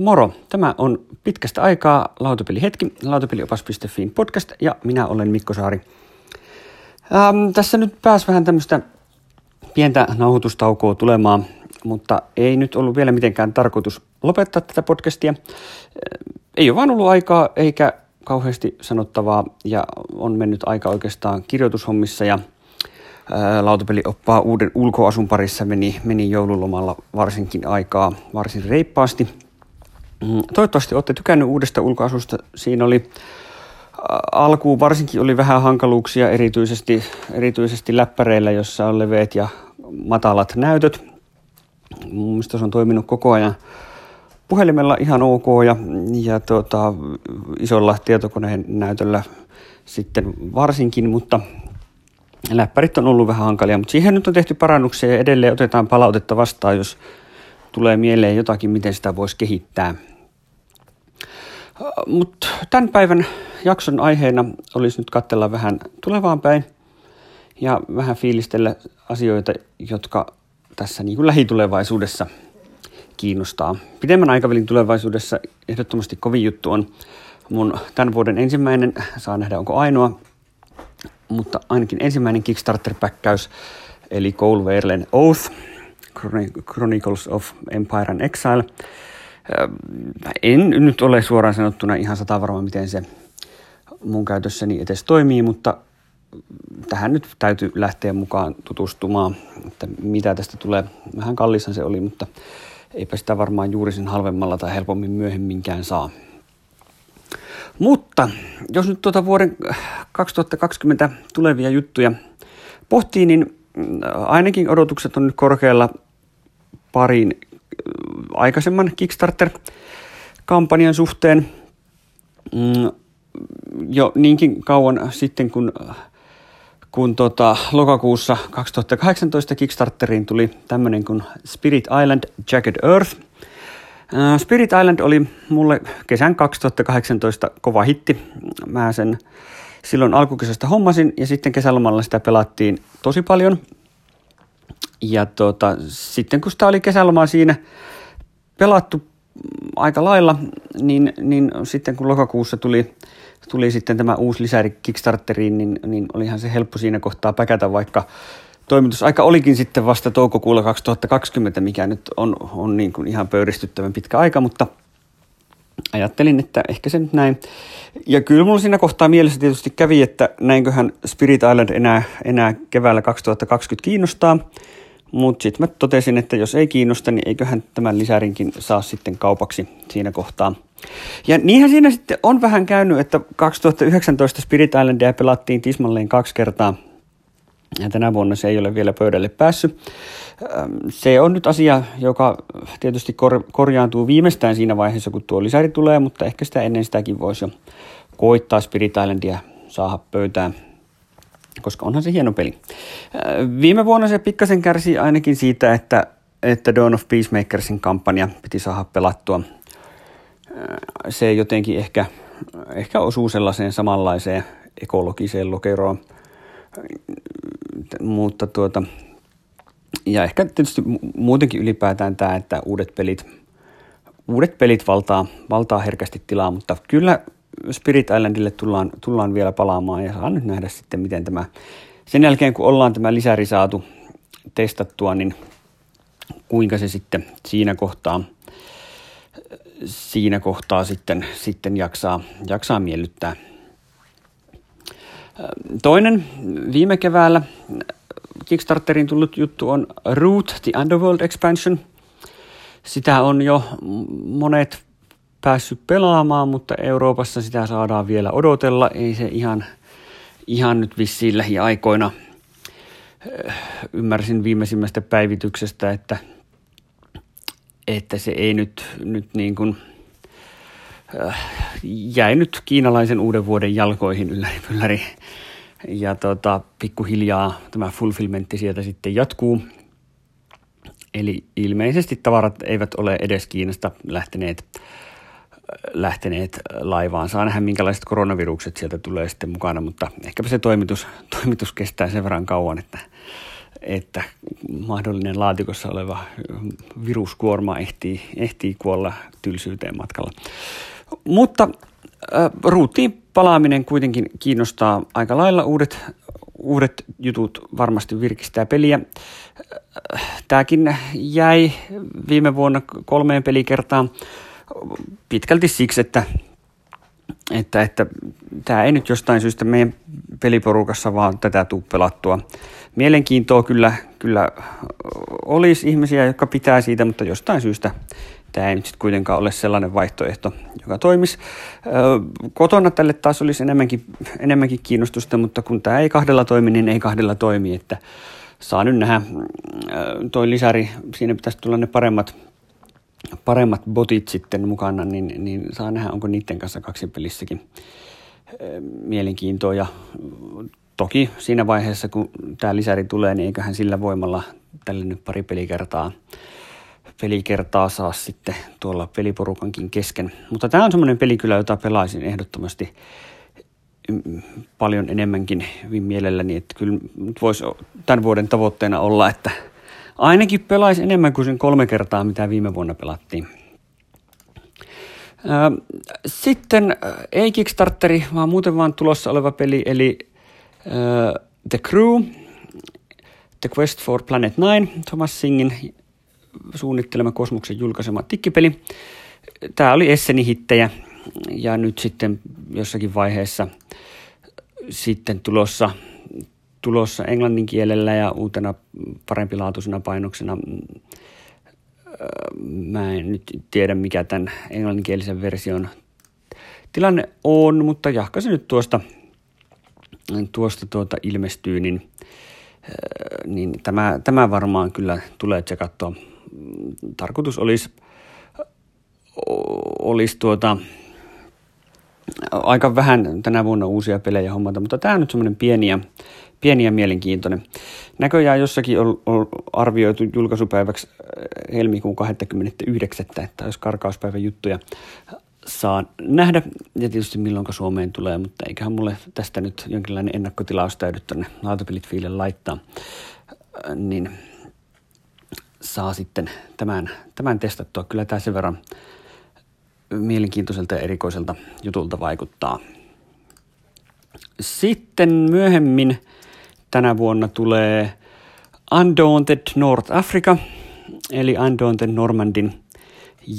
Moro! Tämä on pitkästä aikaa Lautapelihetki, lautapeliopas.fiin podcast ja minä olen Mikko Saari. Ähm, tässä nyt pääs vähän tämmöistä pientä nauhoitustaukoa tulemaan, mutta ei nyt ollut vielä mitenkään tarkoitus lopettaa tätä podcastia. Äh, ei ole vaan ollut aikaa eikä kauheasti sanottavaa ja on mennyt aika oikeastaan kirjoitushommissa ja ää, lautapelioppaa uuden ulkoasun parissa meni, meni joululomalla varsinkin aikaa varsin reippaasti. Mm, toivottavasti olette tykännyt uudesta ulkoasusta. Siinä oli alkuun varsinkin oli vähän hankaluuksia erityisesti, erityisesti läppäreillä, jossa on leveät ja matalat näytöt. Mun se on toiminut koko ajan puhelimella ihan ok ja, ja tota, isolla tietokoneen näytöllä sitten varsinkin, mutta läppärit on ollut vähän hankalia, mutta siihen nyt on tehty parannuksia ja edelleen otetaan palautetta vastaan, jos tulee mieleen jotakin, miten sitä voisi kehittää. Mutta tämän päivän jakson aiheena olisi nyt katsella vähän tulevaan päin ja vähän fiilistellä asioita, jotka tässä niin kuin lähitulevaisuudessa kiinnostaa. Pidemmän aikavälin tulevaisuudessa ehdottomasti kovin juttu on mun tämän vuoden ensimmäinen, saa nähdä onko ainoa, mutta ainakin ensimmäinen Kickstarter-päkkäys, eli Cole Verlen Oath, Chronicles of Empire and Exile. En nyt ole suoraan sanottuna ihan sata varma, miten se mun käytössäni edes toimii, mutta tähän nyt täytyy lähteä mukaan tutustumaan, että mitä tästä tulee. Vähän kallishan se oli, mutta eipä sitä varmaan juuri sen halvemmalla tai helpommin myöhemminkään saa. Mutta jos nyt tuota vuoden 2020 tulevia juttuja pohtii, niin ainakin odotukset on nyt korkealla parin aikaisemman Kickstarter-kampanjan suhteen. Mm, jo niinkin kauan sitten, kun, kun tota, lokakuussa 2018 Kickstarteriin tuli tämmöinen kuin Spirit Island Jagged Earth. Spirit Island oli mulle kesän 2018 kova hitti. Mä sen silloin alkukesästä hommasin ja sitten kesälomalla sitä pelattiin tosi paljon. Ja tota, sitten kun sitä oli kesälomaa siinä pelattu aika lailla, niin, niin sitten kun lokakuussa tuli, tuli sitten tämä uusi lisäri Kickstarteriin, niin, niin olihan se helppo siinä kohtaa päkätä, vaikka toimitusaika olikin sitten vasta toukokuulla 2020, mikä nyt on, on niin kuin ihan pöyristyttävän pitkä aika, mutta ajattelin, että ehkä se nyt näin. Ja kyllä mulla siinä kohtaa mielessä tietysti kävi, että näinköhän Spirit Island enää, enää keväällä 2020 kiinnostaa. Mutta sitten mä totesin, että jos ei kiinnosta, niin eiköhän tämän lisärinkin saa sitten kaupaksi siinä kohtaa. Ja niinhän siinä sitten on vähän käynyt, että 2019 Spirit Islandia pelattiin tismalleen kaksi kertaa. Ja tänä vuonna se ei ole vielä pöydälle päässyt. Se on nyt asia, joka tietysti kor- korjaantuu viimeistään siinä vaiheessa, kun tuo lisäri tulee, mutta ehkä sitä ennen sitäkin voisi jo koittaa Spirit Islandia saada pöytään koska onhan se hieno peli. Äh, viime vuonna se pikkasen kärsi ainakin siitä, että, että Dawn of Peacemakersin kampanja piti saada pelattua. Äh, se jotenkin ehkä, ehkä osuu sellaiseen samanlaiseen ekologiseen lokeroon, mutta tuota, ja ehkä tietysti muutenkin ylipäätään tämä, että uudet pelit, uudet pelit valtaa, valtaa herkästi tilaa, mutta kyllä Spirit Islandille tullaan, tullaan vielä palaamaan ja saa nyt nähdä sitten, miten tämä, sen jälkeen kun ollaan tämä lisäri saatu testattua, niin kuinka se sitten siinä kohtaa, siinä kohtaa sitten, sitten jaksaa, jaksaa miellyttää. Toinen viime keväällä Kickstarterin tullut juttu on Root, the Underworld Expansion. Sitä on jo monet päässyt pelaamaan, mutta Euroopassa sitä saadaan vielä odotella. Ei se ihan, ihan nyt vissiin lähiaikoina. Äh, ymmärsin viimeisimmästä päivityksestä, että, että se ei nyt, nyt niin kuin, äh, jäi nyt kiinalaisen uuden vuoden jalkoihin ylläri, ylläri. Ja tota, pikkuhiljaa tämä fulfillmentti sieltä sitten jatkuu. Eli ilmeisesti tavarat eivät ole edes Kiinasta lähteneet lähteneet laivaan. Saa nähdä, minkälaiset koronavirukset sieltä tulee sitten mukana, mutta ehkäpä se toimitus, toimitus kestää sen verran kauan, että, että mahdollinen laatikossa oleva viruskuorma ehtii, ehtii kuolla tylsyyteen matkalla. Mutta äh, ruutiin palaaminen kuitenkin kiinnostaa aika lailla. Uudet, uudet jutut varmasti virkistää peliä. Tämäkin jäi viime vuonna kolmeen pelikertaan pitkälti siksi, että, että, että tämä ei nyt jostain syystä meidän peliporukassa vaan tätä tuu pelattua. Mielenkiintoa kyllä, kyllä olisi ihmisiä, jotka pitää siitä, mutta jostain syystä tämä ei nyt sitten kuitenkaan ole sellainen vaihtoehto, joka toimisi. Kotona tälle taas olisi enemmänkin, enemmänkin kiinnostusta, mutta kun tämä ei kahdella toimi, niin ei kahdella toimi, että saa nyt nähdä toi lisäri, siinä pitäisi tulla ne paremmat, paremmat botit sitten mukana, niin, niin saa nähdä, onko niiden kanssa kaksipelissäkin mielenkiintoa ja toki siinä vaiheessa, kun tämä lisäri tulee, niin eiköhän sillä voimalla tälle nyt pari pelikertaa pelikertaa saa sitten tuolla peliporukankin kesken. Mutta tämä on semmoinen peli kyllä, jota pelaisin ehdottomasti mm, paljon enemmänkin mielelläni, että kyllä voisi tämän vuoden tavoitteena olla, että ainakin pelaisi enemmän kuin sen kolme kertaa, mitä viime vuonna pelattiin. Sitten ei Kickstarteri, vaan muuten vaan tulossa oleva peli, eli The Crew, The Quest for Planet 9, Thomas Singin suunnittelema Kosmoksen julkaisema tikkipeli. Tämä oli Esseni hittejä ja nyt sitten jossakin vaiheessa sitten tulossa, tulossa englannin kielellä ja uutena parempilaatuisena painoksena. Mä en nyt tiedä, mikä tämän englanninkielisen version tilanne on, mutta jahka se nyt tuosta, tuosta tuota ilmestyy, niin, niin tämä, tämä varmaan kyllä tulee tsekattua tarkoitus olisi, olisi tuota, aika vähän tänä vuonna uusia pelejä hommata, mutta tämä on nyt semmoinen pieni ja, pieni ja mielenkiintoinen. Näköjään jossakin on, on arvioitu julkaisupäiväksi äh, helmikuun 29. että jos karkauspäivän juttuja saa nähdä, ja tietysti milloin Suomeen tulee, mutta eiköhän mulle tästä nyt jonkinlainen ennakkotilaus täydy tuonne Lautapelit laittaa, äh, niin saa sitten tämän, tämän testattua. Kyllä tämä sen verran mielenkiintoiselta ja erikoiselta jutulta vaikuttaa. Sitten myöhemmin tänä vuonna tulee Undaunted North Africa, eli Undaunted Normandin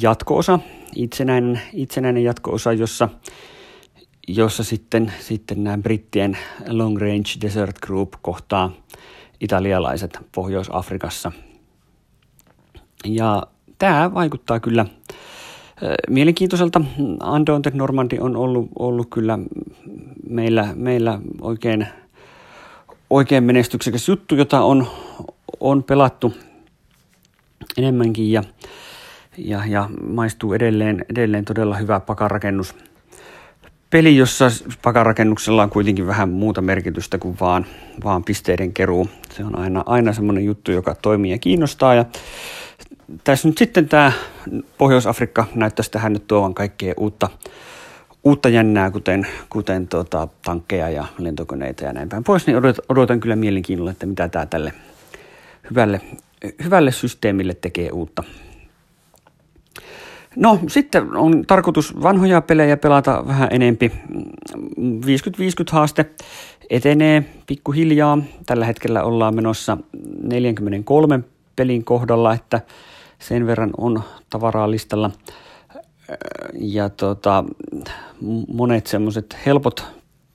jatkoosa, itsenäinen, itsenäinen jatkoosa, jossa, jossa sitten, sitten nämä brittien Long Range Desert Group kohtaa italialaiset Pohjois-Afrikassa – ja tämä vaikuttaa kyllä mielenkiintoiselta. Undaunted Normandy on ollut, ollut kyllä meillä, meillä oikein, oikein menestyksekäs juttu, jota on, on pelattu enemmänkin ja, ja, ja maistuu edelleen, edelleen todella hyvä pakarakennus. Peli, jossa pakarakennuksella on kuitenkin vähän muuta merkitystä kuin vaan, vaan pisteiden keruu. Se on aina, aina semmoinen juttu, joka toimii ja kiinnostaa. Ja tässä nyt sitten tämä Pohjois-Afrikka näyttäisi tähän nyt tuovan kaikkea uutta, uutta jännää, kuten, kuten tota, tankkeja ja lentokoneita ja näin päin pois, niin odotan, odotan kyllä mielenkiinnolla, että mitä tämä tälle hyvälle, hyvälle systeemille tekee uutta. No sitten on tarkoitus vanhoja pelejä pelata vähän enempi. 50-50 haaste etenee pikkuhiljaa. Tällä hetkellä ollaan menossa 43 pelin kohdalla, että sen verran on tavaraa listalla. Ja tota, monet semmoiset helpot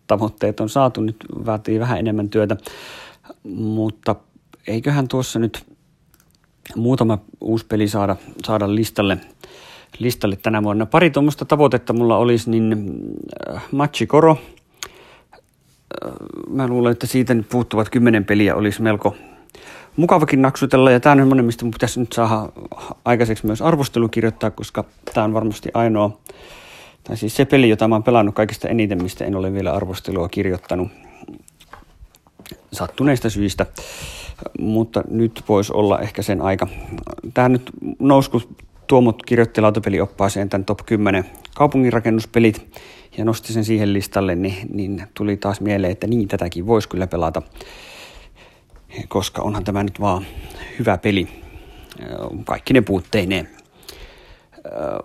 tavoitteet on saatu, nyt vaatii vähän enemmän työtä, mutta eiköhän tuossa nyt muutama uusi peli saada, saada listalle, listalle tänä vuonna. Pari tuommoista tavoitetta mulla olisi, niin Matchi Koro. Mä luulen, että siitä nyt puuttuvat kymmenen peliä olisi melko, mukavakin naksutella ja tämä on semmoinen, mistä mun pitäisi nyt saada aikaiseksi myös arvostelu kirjoittaa, koska tämä on varmasti ainoa, tai siis se peli, jota mä oon pelannut kaikista eniten, mistä en ole vielä arvostelua kirjoittanut sattuneista syistä, mutta nyt voisi olla ehkä sen aika. Tämä nyt nousi, kun Tuomot kirjoitti lautapelioppaaseen tämän top 10 kaupunginrakennuspelit ja nosti sen siihen listalle, niin, niin tuli taas mieleen, että niin tätäkin voisi kyllä pelata koska onhan tämä nyt vaan hyvä peli, kaikki ne puutteineen.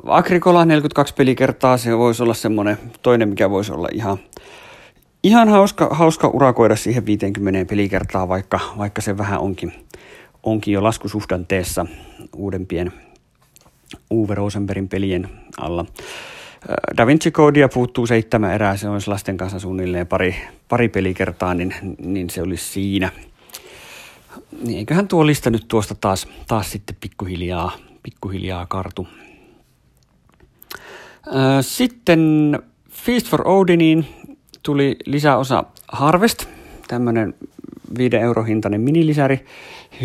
Agricola 42 pelikertaa, se voisi olla semmoinen toinen, mikä voisi olla ihan, ihan hauska, hauska urakoida siihen 50 pelikertaa, vaikka, vaikka se vähän onkin, onkin jo laskusuhdanteessa uudempien Uwe Rosenbergin pelien alla. Da Vinci Codea puuttuu seitsemän erää, se olisi lasten kanssa suunnilleen pari, pari pelikertaa, niin, niin se olisi siinä. Niin eiköhän tuo lista nyt tuosta taas, taas sitten pikkuhiljaa, pikkuhiljaa kartu. Sitten Feast for Odiniin tuli lisäosa Harvest, tämmöinen 5 euro hintainen minilisäri.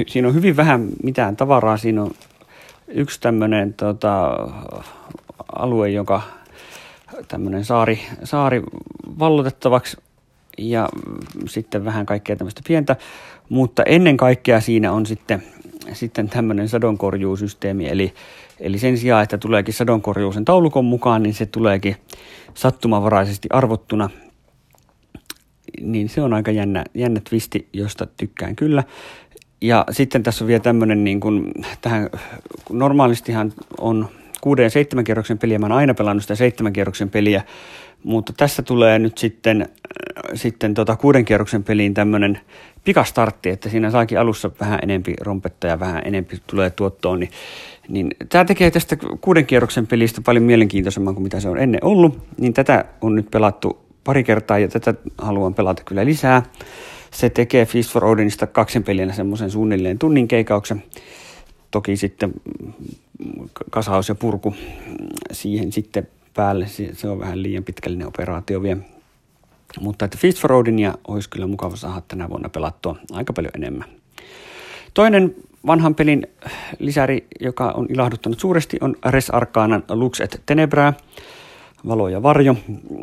Siinä on hyvin vähän mitään tavaraa, siinä on yksi tämmöinen tota, alue, joka tämmöinen saari, saari vallotettavaksi ja sitten vähän kaikkea tämmöistä pientä, mutta ennen kaikkea siinä on sitten, sitten tämmöinen sadonkorjuusysteemi, eli, eli sen sijaan, että tuleekin sadonkorjuu sen taulukon mukaan, niin se tuleekin sattumavaraisesti arvottuna, niin se on aika jännä, jännä twisti, josta tykkään kyllä. Ja sitten tässä on vielä tämmöinen, niin kuin, tähän, normaalistihan on kuuden ja seitsemän kierroksen peliä, mä oon aina pelannut sitä seitsemän kierroksen peliä, mutta tässä tulee nyt sitten, äh, sitten tota kuuden kierroksen peliin tämmöinen pikastartti, että siinä saakin alussa vähän enempi rompetta ja vähän enempi tulee tuottoon, niin, niin tämä tekee tästä kuuden kierroksen pelistä paljon mielenkiintoisemman kuin mitä se on ennen ollut, niin tätä on nyt pelattu pari kertaa ja tätä haluan pelata kyllä lisää. Se tekee Feast for Odinista kaksen pelinä semmoisen suunnilleen tunnin keikauksen. Toki sitten kasaus ja purku siihen sitten päälle, se on vähän liian pitkällinen operaatio vielä. Mutta että Feast for Odinia olisi kyllä mukava saada tänä vuonna pelattua aika paljon enemmän. Toinen vanhan pelin lisäri, joka on ilahduttanut suuresti, on Res Arcanan Lux et Tenebra, valo ja varjo.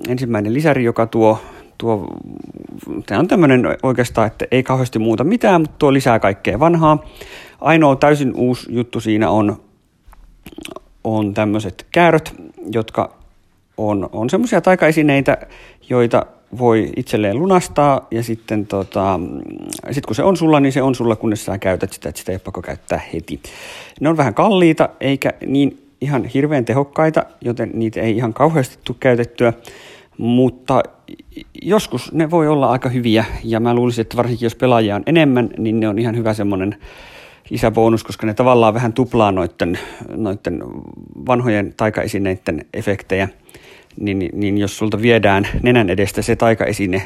Ensimmäinen lisäri, joka tuo, tuo tämä on tämmöinen oikeastaan, että ei kauheasti muuta mitään, mutta tuo lisää kaikkea vanhaa. Ainoa täysin uusi juttu siinä on, on tämmöiset kääröt, jotka on, on semmoisia taikaesineitä, joita voi itselleen lunastaa ja sitten tota, sit kun se on sulla, niin se on sulla, kunnes sä käytät sitä, että sitä ei pakko käyttää heti. Ne on vähän kalliita eikä niin ihan hirveän tehokkaita, joten niitä ei ihan kauheasti tule käytettyä, mutta joskus ne voi olla aika hyviä ja mä luulisin, että varsinkin jos pelaajia on enemmän, niin ne on ihan hyvä semmoinen lisäbonus, koska ne tavallaan vähän tuplaa noiden, noiden vanhojen taikaesineiden efektejä, niin, niin jos sulta viedään nenän edestä se taikaesine,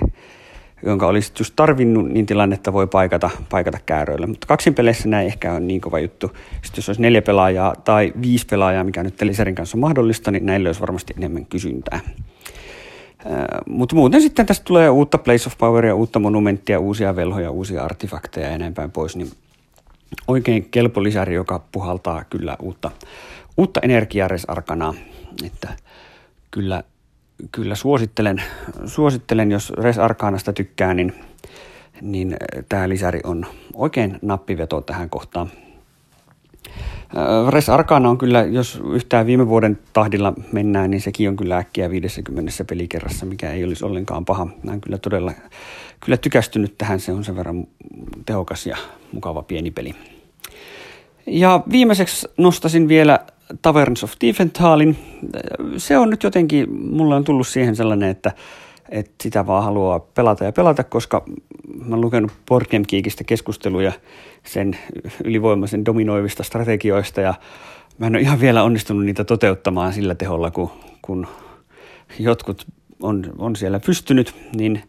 jonka olisit just tarvinnut, niin tilannetta voi paikata, paikata kääröillä. Mutta kaksin peleissä näin ehkä on niin kova juttu. Sitten jos olisi neljä pelaajaa tai viisi pelaajaa, mikä nyt Teliserin kanssa on mahdollista, niin näille olisi varmasti enemmän kysyntää. Mutta muuten sitten tästä tulee uutta Place of Poweria, uutta monumenttia, uusia velhoja, uusia artefakteja ja näin päin pois, niin oikein kelpo lisäri, joka puhaltaa kyllä uutta, uutta energiaa res arkanaa. Että kyllä, kyllä suosittelen, suosittelen, jos res arkanasta tykkää, niin, niin tämä lisäri on oikein nappiveto tähän kohtaan. Res Arcana on kyllä, jos yhtään viime vuoden tahdilla mennään, niin sekin on kyllä äkkiä 50 pelikerrassa, mikä ei olisi ollenkaan paha. Mä olen kyllä todella kyllä tykästynyt tähän, se on sen verran tehokas ja mukava pieni peli. Ja viimeiseksi nostasin vielä Taverns of Tiefenthalin. Se on nyt jotenkin, mulle on tullut siihen sellainen, että, että sitä vaan haluaa pelata ja pelata, koska mä oon lukenut Board keskusteluja sen ylivoimaisen dominoivista strategioista ja mä en ole ihan vielä onnistunut niitä toteuttamaan sillä teholla, kun, kun jotkut on, on siellä pystynyt, niin,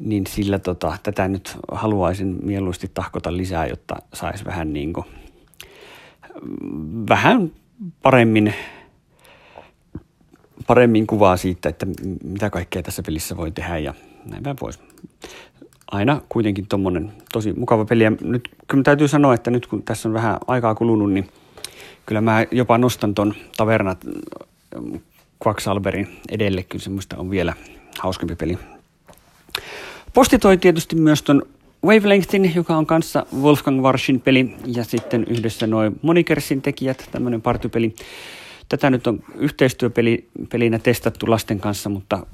niin sillä tota, tätä nyt haluaisin mieluusti tahkota lisää, jotta saisi vähän niin kuin, vähän paremmin, paremmin kuvaa siitä, että mitä kaikkea tässä pelissä voi tehdä ja näin päin pois. Aina kuitenkin tuommoinen tosi mukava peli. Ja nyt kyllä täytyy sanoa, että nyt kun tässä on vähän aikaa kulunut, niin kyllä mä jopa nostan ton Tavernat Quacksalberin edelle. Kyllä semmoista on vielä hauskempi peli. Posti toi tietysti myös ton Wavelengthin, joka on kanssa Wolfgang Warschin peli, ja sitten yhdessä noin Monikersin tekijät, tämmöinen partypeli. Tätä nyt on yhteistyöpelinä testattu lasten kanssa, mutta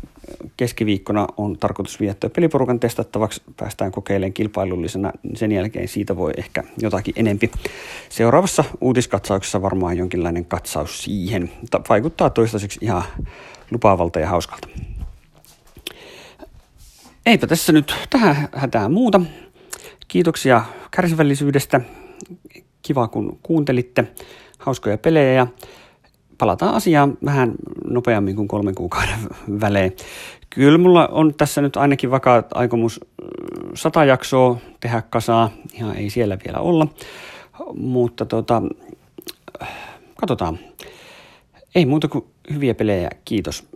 keskiviikkona on tarkoitus viettää peliporukan testattavaksi. Päästään kokeilemaan kilpailullisena, niin sen jälkeen siitä voi ehkä jotakin enempi. Seuraavassa uutiskatsauksessa varmaan jonkinlainen katsaus siihen. Vaikuttaa toistaiseksi ihan lupaavalta ja hauskalta. Eipä tässä nyt tähän hätää muuta. Kiitoksia kärsivällisyydestä. Kiva kun kuuntelitte. Hauskoja pelejä palataan asiaan vähän nopeammin kuin kolmen kuukauden välein. Kyllä mulla on tässä nyt ainakin vakaa aikomus sata jaksoa tehdä kasaa. Ihan ei siellä vielä olla. Mutta tota, katsotaan. Ei muuta kuin hyviä pelejä. Kiitos.